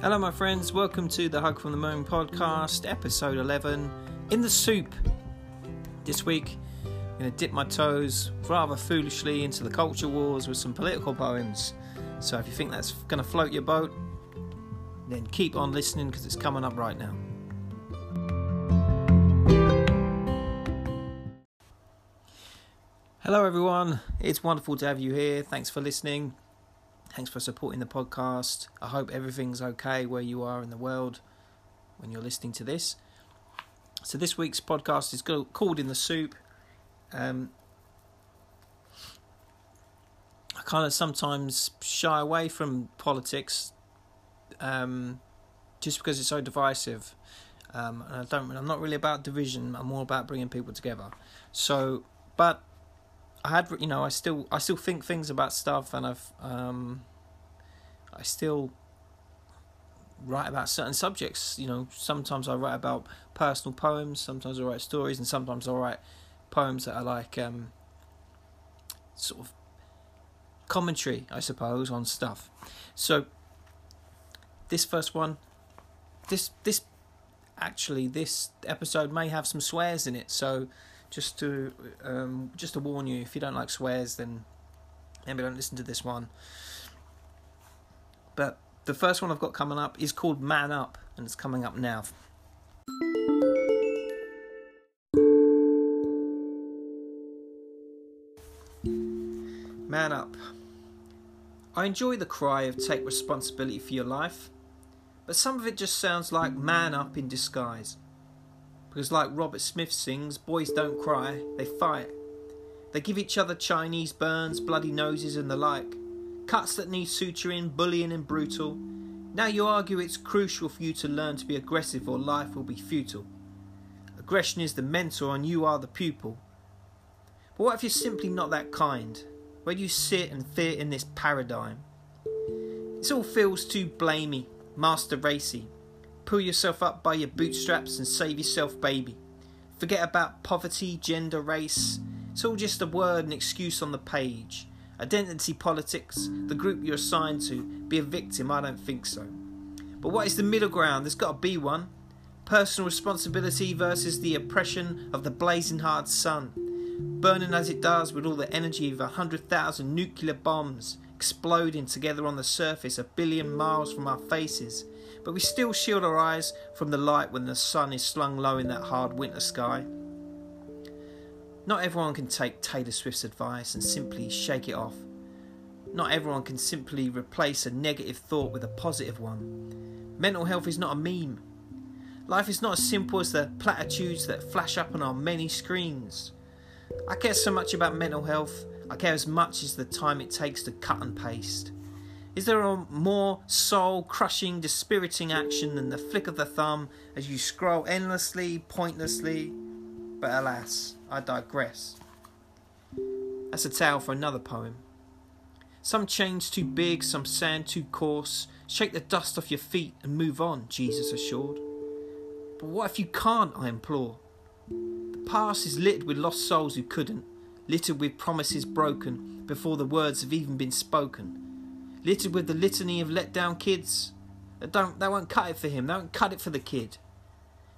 Hello, my friends. Welcome to the Hug from the Moon podcast, episode 11 In the Soup. This week, I'm going to dip my toes rather foolishly into the culture wars with some political poems. So, if you think that's going to float your boat, then keep on listening because it's coming up right now. Hello, everyone. It's wonderful to have you here. Thanks for listening. Thanks for supporting the podcast. I hope everything's okay where you are in the world when you're listening to this. So, this week's podcast is called In the Soup. Um, I kind of sometimes shy away from politics um, just because it's so divisive. Um, and I don't. I'm not really about division. I'm more about bringing people together. So, but I had, you know, I still, I still think things about stuff, and I've, um, I still write about certain subjects. You know, sometimes I write about personal poems, sometimes I write stories, and sometimes I write poems that are like um, sort of commentary, I suppose, on stuff. So this first one, this this actually this episode may have some swears in it. So just to um, just to warn you, if you don't like swears, then maybe don't listen to this one. But the first one I've got coming up is called Man Up, and it's coming up now. Man up. I enjoy the cry of take responsibility for your life, but some of it just sounds like man up in disguise. Because, like Robert Smith sings, boys don't cry, they fight. They give each other Chinese burns, bloody noses, and the like. Cuts that need suturing, bullying, and brutal. Now you argue it's crucial for you to learn to be aggressive or life will be futile. Aggression is the mentor and you are the pupil. But what if you're simply not that kind? Where do you sit and fit in this paradigm? It all feels too blamey, master racy. Pull yourself up by your bootstraps and save yourself, baby. Forget about poverty, gender, race. It's all just a word and excuse on the page. Identity politics, the group you're assigned to, be a victim, I don't think so. But what is the middle ground? There's got to be one. Personal responsibility versus the oppression of the blazing hard sun. Burning as it does with all the energy of a hundred thousand nuclear bombs exploding together on the surface a billion miles from our faces but we still shield our eyes from the light when the sun is slung low in that hard winter sky. Not everyone can take Taylor Swift's advice and simply shake it off. Not everyone can simply replace a negative thought with a positive one. Mental health is not a meme. Life is not as simple as the platitudes that flash up on our many screens. I care so much about mental health, I care as much as the time it takes to cut and paste. Is there a more soul crushing, dispiriting action than the flick of the thumb as you scroll endlessly, pointlessly? But alas, I digress. That's a tale for another poem. Some chains too big, some sand too coarse. Shake the dust off your feet and move on, Jesus assured. But what if you can't, I implore? The past is littered with lost souls who couldn't, littered with promises broken before the words have even been spoken littered with the litany of let down kids. That don't that won't cut it for him, they won't cut it for the kid.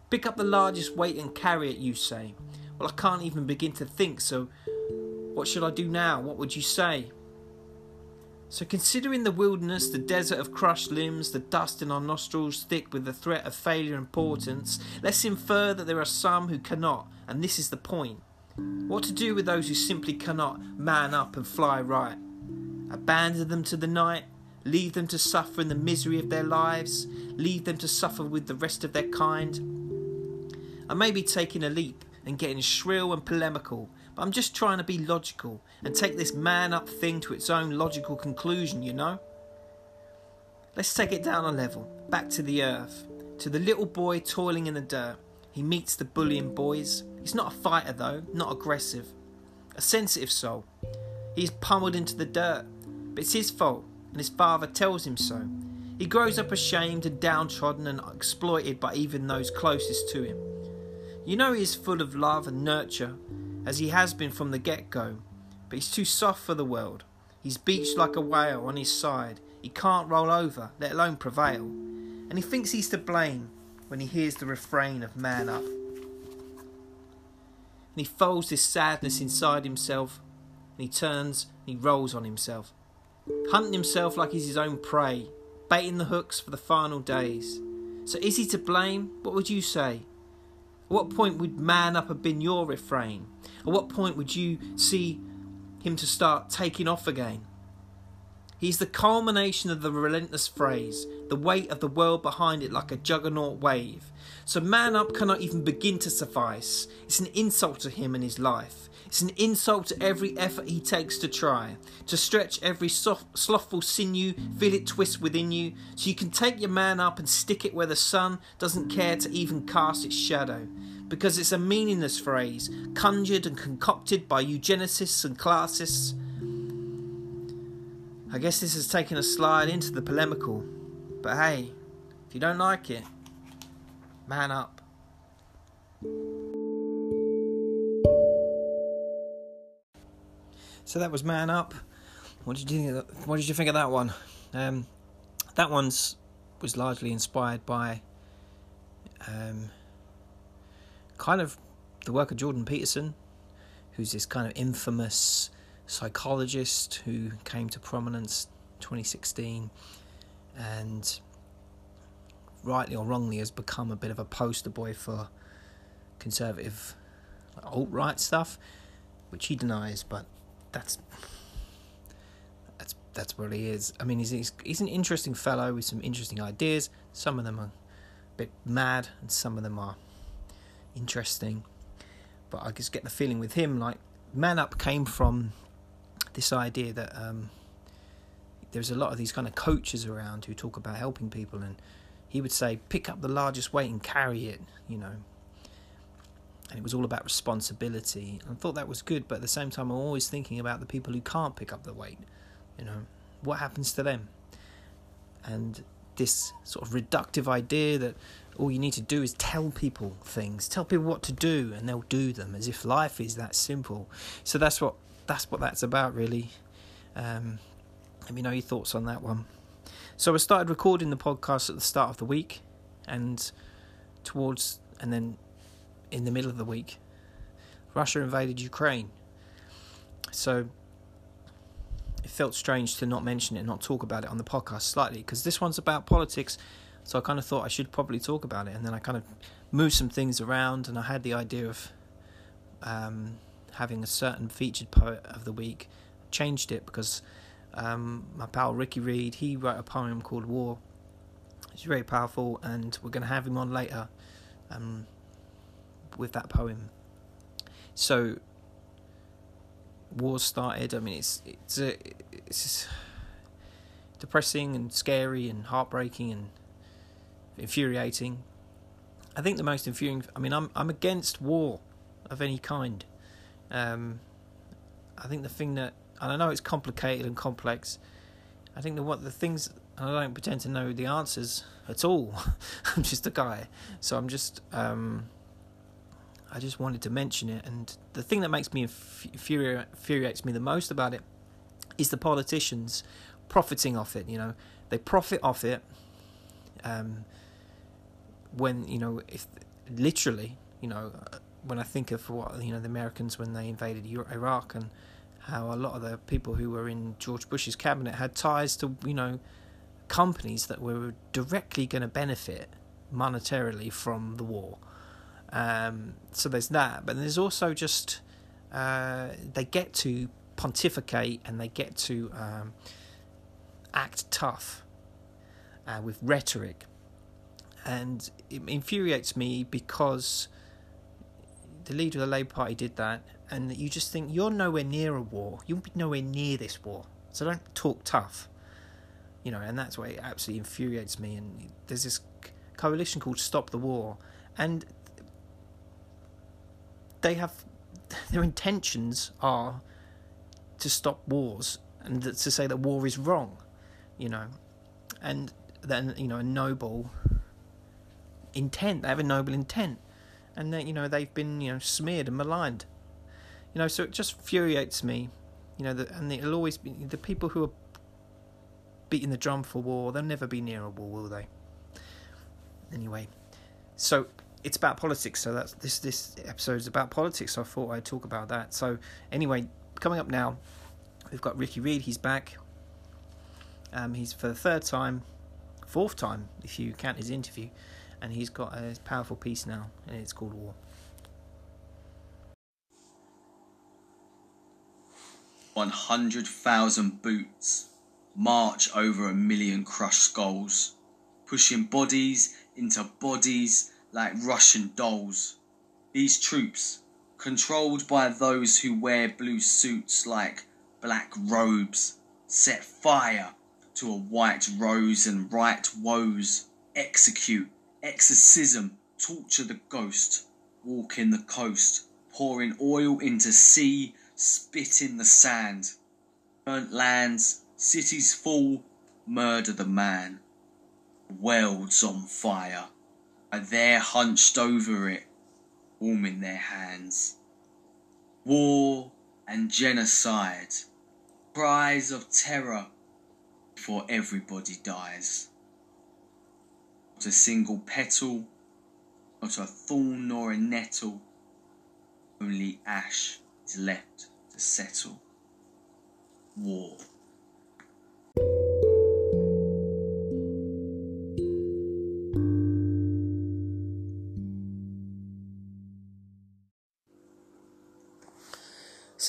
Pick up the largest weight and carry it, you say. Well, I can't even begin to think, so what should I do now? What would you say? So, considering the wilderness, the desert of crushed limbs, the dust in our nostrils thick with the threat of failure and importance, let's infer that there are some who cannot, and this is the point. What to do with those who simply cannot man up and fly right? Abandon them to the night, leave them to suffer in the misery of their lives, leave them to suffer with the rest of their kind. I may be taking a leap and getting shrill and polemical, but I'm just trying to be logical and take this man up thing to its own logical conclusion, you know? Let's take it down a level, back to the earth, to the little boy toiling in the dirt. He meets the bullying boys. He's not a fighter though, not aggressive. A sensitive soul. He's pummeled into the dirt, it's his fault, and his father tells him so. He grows up ashamed and downtrodden and exploited by even those closest to him. You know he is full of love and nurture, as he has been from the get go, but he's too soft for the world. He's beached like a whale on his side. He can't roll over, let alone prevail. and he thinks he's to blame when he hears the refrain of Man Up. And he folds this sadness inside himself, and he turns and he rolls on himself, hunting himself like he's his own prey, baiting the hooks for the final days. So is he to blame? What would you say? At what point would man up have been your refrain? At what point would you see him to start taking off again? He's the culmination of the relentless phrase, the weight of the world behind it like a juggernaut wave. So man up cannot even begin to suffice. It's an insult to him and his life. It's an insult to every effort he takes to try, to stretch every soft, slothful sinew, feel it twist within you, so you can take your man up and stick it where the sun doesn't care to even cast its shadow. Because it's a meaningless phrase, conjured and concocted by eugenicists and classists I guess this has taken a slide into the polemical, but hey, if you don't like it, man up. So that was Man Up. What did you think? Of that? What did you think of that one? Um, that one's was largely inspired by um, kind of the work of Jordan Peterson, who's this kind of infamous psychologist who came to prominence 2016 and rightly or wrongly has become a bit of a poster boy for conservative alt right stuff, which he denies, but that's that's that's what he is. I mean, he's, he's he's an interesting fellow with some interesting ideas. Some of them are a bit mad, and some of them are interesting. But I just get the feeling with him, like Man Up came from this idea that um, there's a lot of these kind of coaches around who talk about helping people, and he would say, pick up the largest weight and carry it, you know. And it was all about responsibility. I thought that was good, but at the same time, I'm always thinking about the people who can't pick up the weight. You know, what happens to them? And this sort of reductive idea that all you need to do is tell people things, tell people what to do, and they'll do them, as if life is that simple. So that's what that's what that's about, really. Um, let me know your thoughts on that one. So I started recording the podcast at the start of the week, and towards and then in the middle of the week, Russia invaded Ukraine. So it felt strange to not mention it, not talk about it on the podcast slightly, because this one's about politics. So I kind of thought I should probably talk about it, and then I kind of moved some things around, and I had the idea of um, having a certain featured poet of the week. Changed it because um, my pal Ricky Reed he wrote a poem called War. It's very powerful, and we're going to have him on later um, with that poem. So war started. I mean, it's it's a, it's depressing and scary and heartbreaking and infuriating. I think the most infuriating. I mean, I'm I'm against war of any kind. Um, I think the thing that and I know it's complicated and complex. I think the what the things I don't pretend to know the answers at all. I'm just a guy, so I'm just um, I just wanted to mention it. And the thing that makes me infuri- infuriates me the most about it is the politicians profiting off it. You know, they profit off it. Um, when you know, if literally, you know, when I think of what you know the Americans when they invaded Iraq and how a lot of the people who were in George Bush's cabinet had ties to you know companies that were directly going to benefit monetarily from the war. Um, so there's that, but there's also just uh, they get to pontificate and they get to um, act tough uh, with rhetoric, and it infuriates me because the leader of the Labour Party did that, and you just think you're nowhere near a war. You'll be nowhere near this war, so don't talk tough. You know, and that's why it absolutely infuriates me. And there's this coalition called Stop the War, and they have their intentions are to stop wars and to say that war is wrong, you know, and then you know a noble intent. They have a noble intent and then you know they've been you know smeared and maligned. You know, so it just infuriates me. You know, and it'll always be the people who are beating the drum for war. They'll never be near a war, will they? Anyway, so it's about politics. So that's this this episode is about politics. So I thought I'd talk about that. So anyway, coming up now, we've got Ricky Reed. He's back. Um, he's for the third time, fourth time if you count his interview, and he's got a powerful piece now, and it's called War. 100,000 boots march over a million crushed skulls, pushing bodies into bodies like Russian dolls. These troops, controlled by those who wear blue suits like black robes, set fire to a white rose and right woes, execute, exorcism, torture the ghost, walk in the coast, pouring oil into sea, spit in the sand. Burnt lands, cities fall, murder the man. World's on fire, are there hunched over it, warming their hands. War and genocide, cries of terror before everybody dies. Not a single petal, not a thorn nor a nettle, only ash is left to settle. War.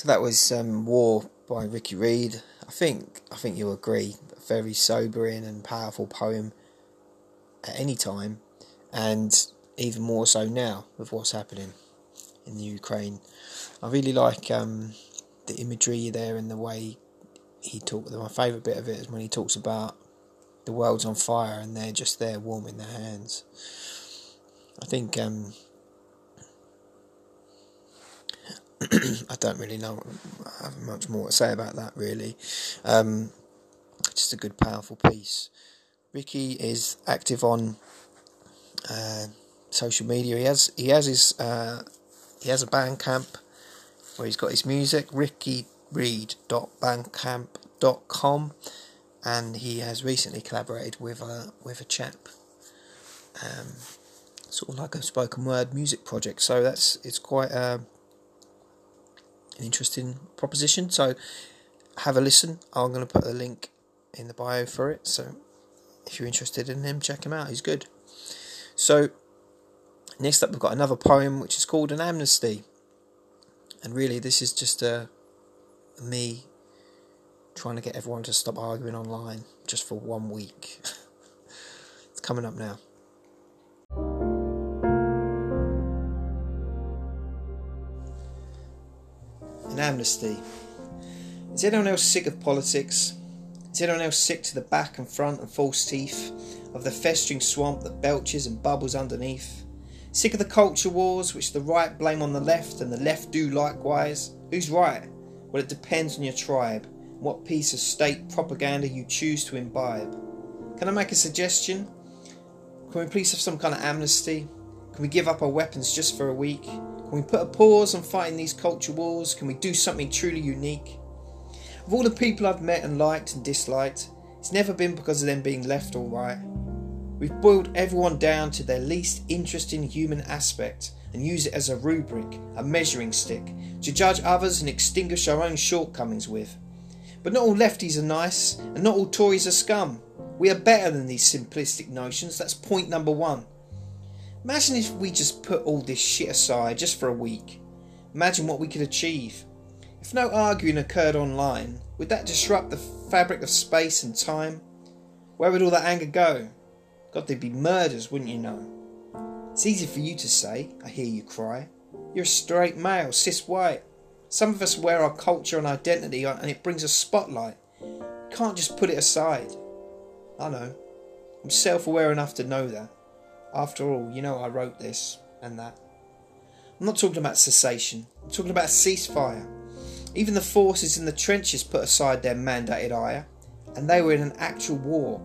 So that was um, War by Ricky Reed. I think I think you'll agree. A very sobering and powerful poem at any time, and even more so now with what's happening in the Ukraine. I really like um, the imagery there and the way he talked. My favourite bit of it is when he talks about the world's on fire and they're just there warming their hands. I think um, I don't really know I have much more to say about that really. Um, just a good, powerful piece. Ricky is active on uh, social media. He has he has his uh, he has a Bandcamp where he's got his music. Ricky RickyReed.bandcamp.com, and he has recently collaborated with a with a chap. Um, sort of like a spoken word music project. So that's it's quite a an interesting proposition. So have a listen. I'm going to put a link in the bio for it. So if you're interested in him, check him out. He's good. So next up, we've got another poem which is called An Amnesty. And really, this is just uh, me trying to get everyone to stop arguing online just for one week. it's coming up now. An amnesty. Is anyone else sick of politics? Is anyone else sick to the back and front and false teeth of the festering swamp that belches and bubbles underneath? Sick of the culture wars which the right blame on the left and the left do likewise? Who's right? Well, it depends on your tribe, what piece of state propaganda you choose to imbibe. Can I make a suggestion? Can we please have some kind of amnesty? Can we give up our weapons just for a week? Can we put a pause on fighting these culture wars? Can we do something truly unique? Of all the people I've met and liked and disliked, it's never been because of them being left or right. We've boiled everyone down to their least interesting human aspect and use it as a rubric, a measuring stick, to judge others and extinguish our own shortcomings with. But not all lefties are nice, and not all Tories are scum. We are better than these simplistic notions, that's point number one. Imagine if we just put all this shit aside just for a week. Imagine what we could achieve. If no arguing occurred online, would that disrupt the fabric of space and time? Where would all that anger go? God, there'd be murders, wouldn't you know? It's easy for you to say, I hear you cry. You're a straight male, cis white. Some of us wear our culture and identity on, and it brings a spotlight. You can't just put it aside. I know. I'm self aware enough to know that. After all, you know I wrote this and that. I'm not talking about cessation, I'm talking about a ceasefire. Even the forces in the trenches put aside their mandated ire, and they were in an actual war.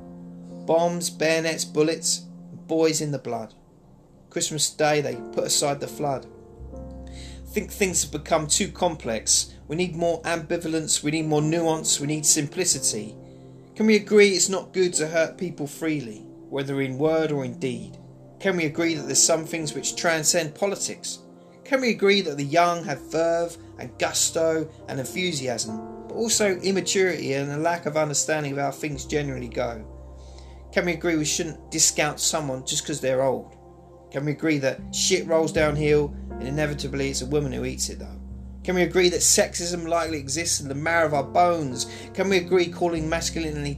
Bombs, bayonets, bullets, boys in the blood. Christmas Day, they put aside the flood. think things have become too complex. We need more ambivalence, we need more nuance, we need simplicity. Can we agree it's not good to hurt people freely, whether in word or in deed? Can we agree that there's some things which transcend politics? Can we agree that the young have verve and gusto and enthusiasm, but also immaturity and a lack of understanding of how things generally go? Can we agree we shouldn't discount someone just because they're old? Can we agree that shit rolls downhill and inevitably it's a woman who eats it though? Can we agree that sexism likely exists in the marrow of our bones? Can we agree calling masculinity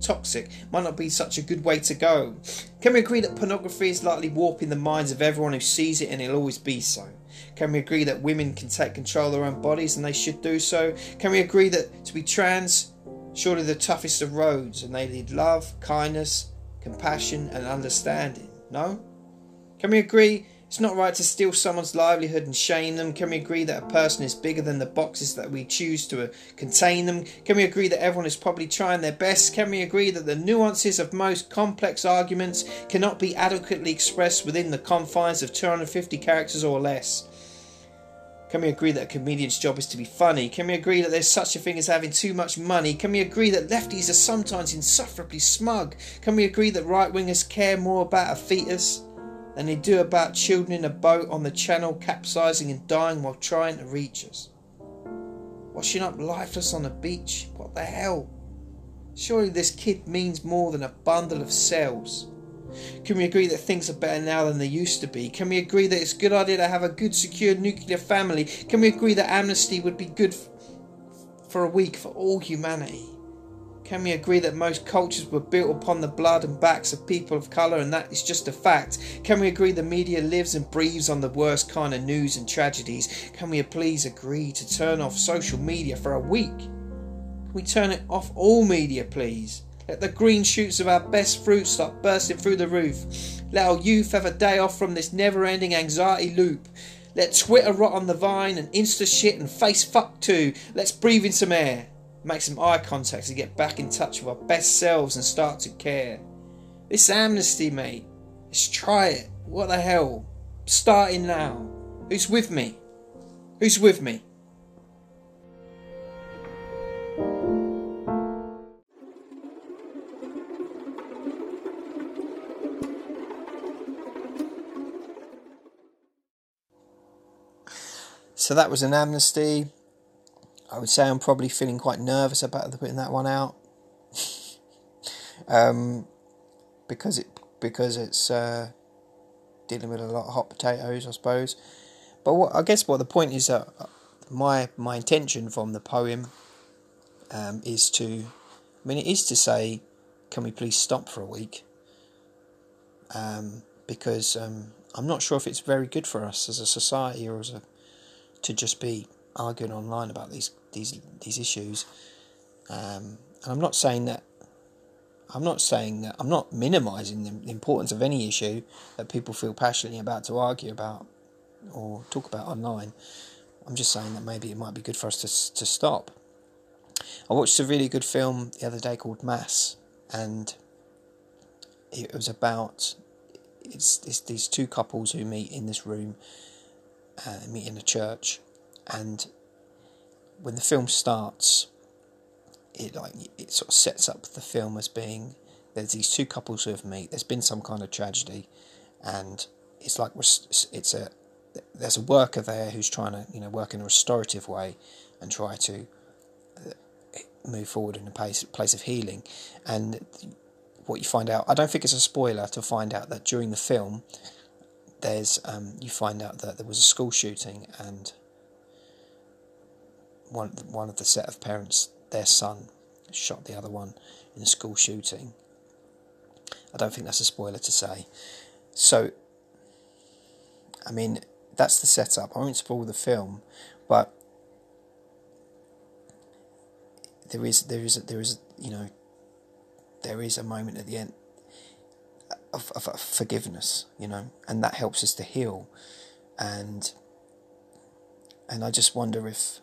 toxic might not be such a good way to go? Can we agree that pornography is likely warping the minds of everyone who sees it and it'll always be so? Can we agree that women can take control of their own bodies and they should do so? Can we agree that to be trans, surely the toughest of roads and they need love, kindness, compassion, and understanding? No? Can we agree it's not right to steal someone's livelihood and shame them. Can we agree that a person is bigger than the boxes that we choose to uh, contain them? Can we agree that everyone is probably trying their best? Can we agree that the nuances of most complex arguments cannot be adequately expressed within the confines of 250 characters or less? Can we agree that a comedian's job is to be funny? Can we agree that there's such a thing as having too much money? Can we agree that lefties are sometimes insufferably smug? Can we agree that right wingers care more about a fetus than they do about children in a boat on the channel capsizing and dying while trying to reach us. Washing up lifeless on the beach? What the hell? Surely this kid means more than a bundle of cells. Can we agree that things are better now than they used to be? Can we agree that it's a good idea to have a good, secure nuclear family? Can we agree that amnesty would be good for a week for all humanity? Can we agree that most cultures were built upon the blood and backs of people of colour and that is just a fact? Can we agree the media lives and breathes on the worst kind of news and tragedies? Can we please agree to turn off social media for a week? Can we turn it off all media, please? Let the green shoots of our best fruit start bursting through the roof. Let our youth have a day off from this never ending anxiety loop. Let Twitter rot on the vine and Insta shit and face fuck too. Let's breathe in some air make some eye contact to get back in touch with our best selves and start to care. This amnesty, mate. Let's try it. What the hell? Starting now. Who's with me? Who's with me? So that was an amnesty. I would say I'm probably feeling quite nervous about putting that one out, um, because it because it's uh, dealing with a lot of hot potatoes, I suppose. But what I guess what the point is that my my intention from the poem um, is to, I mean, it is to say, can we please stop for a week? Um, because um, I'm not sure if it's very good for us as a society or as a to just be arguing online about these these these issues. Um, and I'm not saying that. I'm not saying that. I'm not minimising the importance of any issue that people feel passionately about to argue about or talk about online. I'm just saying that maybe it might be good for us to to stop. I watched a really good film the other day called Mass, and it was about it's, it's these two couples who meet in this room, uh, meet in a church, and when the film starts, it like it sort of sets up the film as being there's these two couples who have met. There's been some kind of tragedy, and it's like it's a there's a worker there who's trying to you know work in a restorative way and try to uh, move forward in a place place of healing, and what you find out I don't think it's a spoiler to find out that during the film there's um, you find out that there was a school shooting and one one of the set of parents, their son, shot the other one in a school shooting. I don't think that's a spoiler to say. So, I mean, that's the setup. I won't spoil the film, but there is there is there is you know there is a moment at the end of, of, of forgiveness, you know, and that helps us to heal, and and I just wonder if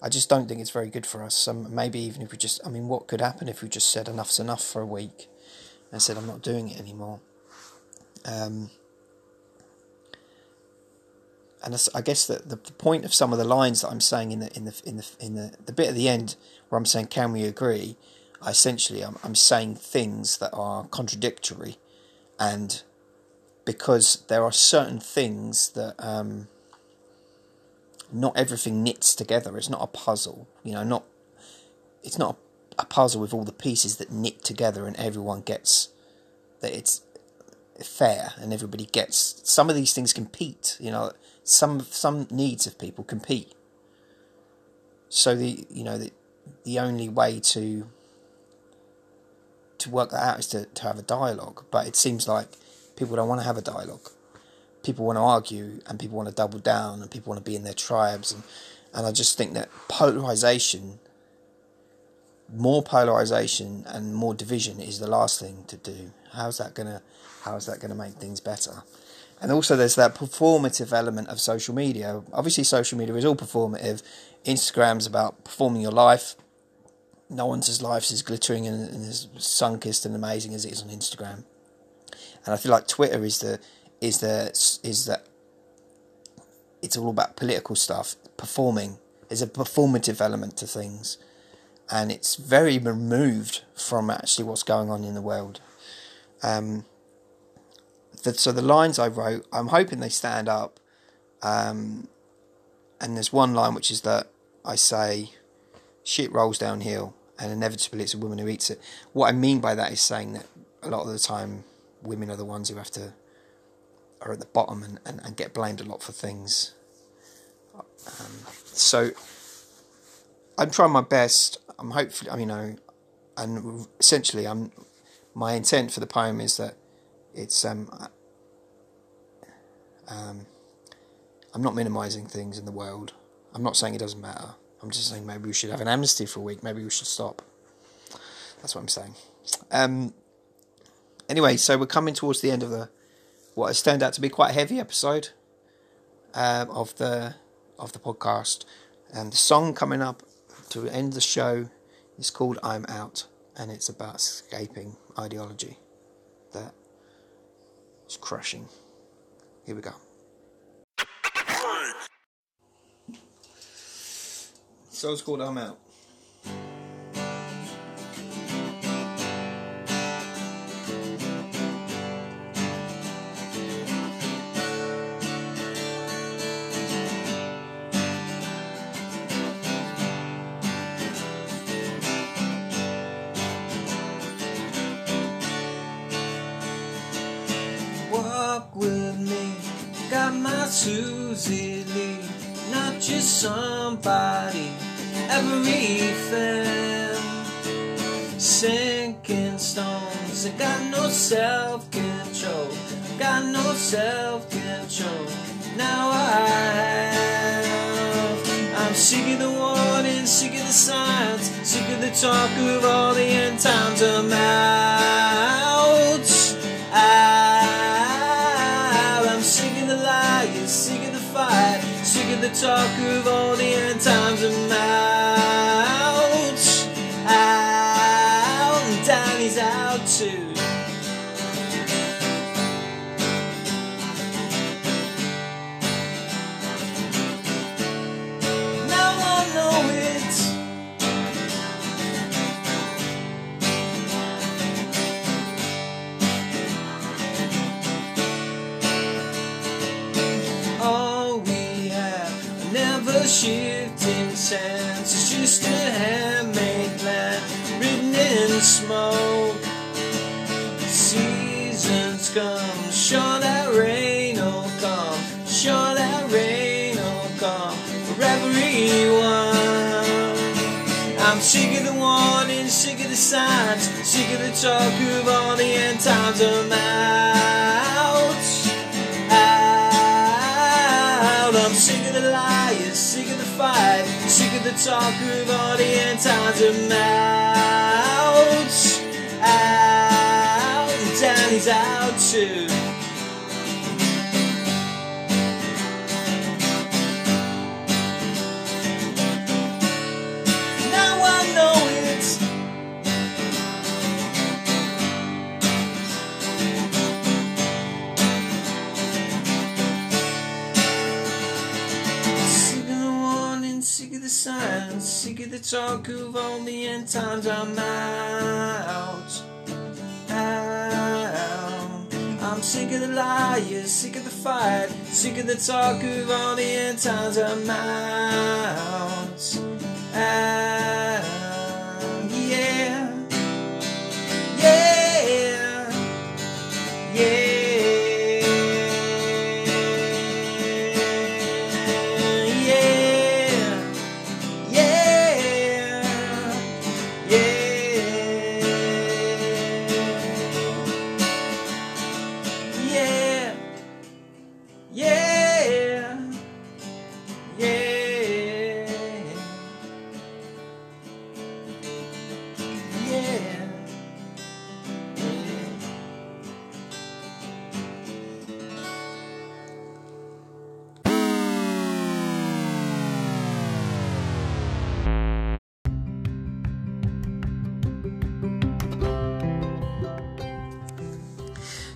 I just don't think it's very good for us. Um, maybe even if we just, I mean, what could happen if we just said enough's enough for a week and said I'm not doing it anymore? Um, and I guess that the, point of some of the lines that I'm saying in the in the in the in the, the bit at the end where I'm saying can we agree, I essentially I'm I'm saying things that are contradictory, and because there are certain things that um, not everything knits together. It's not a puzzle, you know. Not it's not a, puzzle with all the pieces that knit together, and everyone gets that it's fair, and everybody gets. Some of these things compete, you know. Some some needs of people compete. So the you know the the only way to to work that out is to, to have a dialogue. But it seems like people don't want to have a dialogue. People want to argue and people want to double down and people want to be in their tribes and, and I just think that polarization more polarization and more division is the last thing to do. How's that gonna how is that gonna make things better? And also there's that performative element of social media. Obviously social media is all performative. Instagram's about performing your life no one's life is as glittering and, and as sun-kissed and amazing as it is on Instagram. And I feel like Twitter is the is the is that it's all about political stuff, performing. There's a performative element to things, and it's very removed from actually what's going on in the world. Um, the, so the lines I wrote, I'm hoping they stand up. Um, and there's one line which is that I say, "Shit rolls downhill." and inevitably it's a woman who eats it. What I mean by that is saying that a lot of the time women are the ones who have to are at the bottom and, and, and get blamed a lot for things. Um, so I'm trying my best. I'm hopefully, I mean, you know, and essentially, I'm my intent for the poem is that it's um, um, I'm not minimising things in the world. I'm not saying it doesn't matter. I'm just saying maybe we should have an amnesty for a week. Maybe we should stop. That's what I'm saying. Um, anyway, so we're coming towards the end of the what has turned out to be quite a heavy episode um, of the of the podcast. And the song coming up to end the show is called "I'm Out," and it's about escaping ideology that is crushing. Here we go. So it's called I'm Out. Me, got my Susie Lee, not just somebody everything. Sinking stones, I got no self control, got no self control. Now I have. I'm sick of the warning, sick of the signs, sick of the talk of all the end times. I'm out. The talk of all the end times. I'm out. Out. And Danny's out too. I'm sick of the liars, sick of the fight, sick of the talk of all the end times. I'm out, out, and Danny's out too. The talk of the end times. I'm out, out, I'm sick of the liars, sick of the fight, sick of the talk of the end times of mounts. Ah,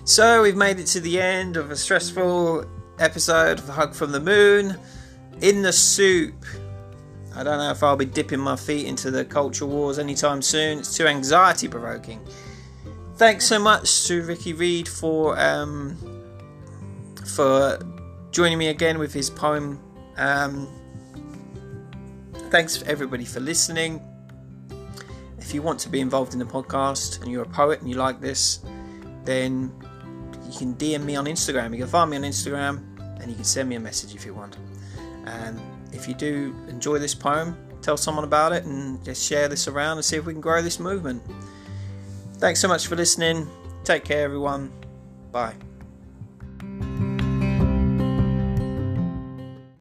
So we've made it to the end of a stressful episode of Hug from the Moon. In the soup. I don't know if I'll be dipping my feet into the culture wars anytime soon. It's too anxiety provoking. Thanks so much to Ricky Reed for um, for joining me again with his poem. Um, thanks everybody for listening. If you want to be involved in the podcast and you're a poet and you like this, then you can DM me on Instagram. You can find me on Instagram and you can send me a message if you want. And if you do enjoy this poem, tell someone about it and just share this around and see if we can grow this movement. Thanks so much for listening. Take care, everyone. Bye.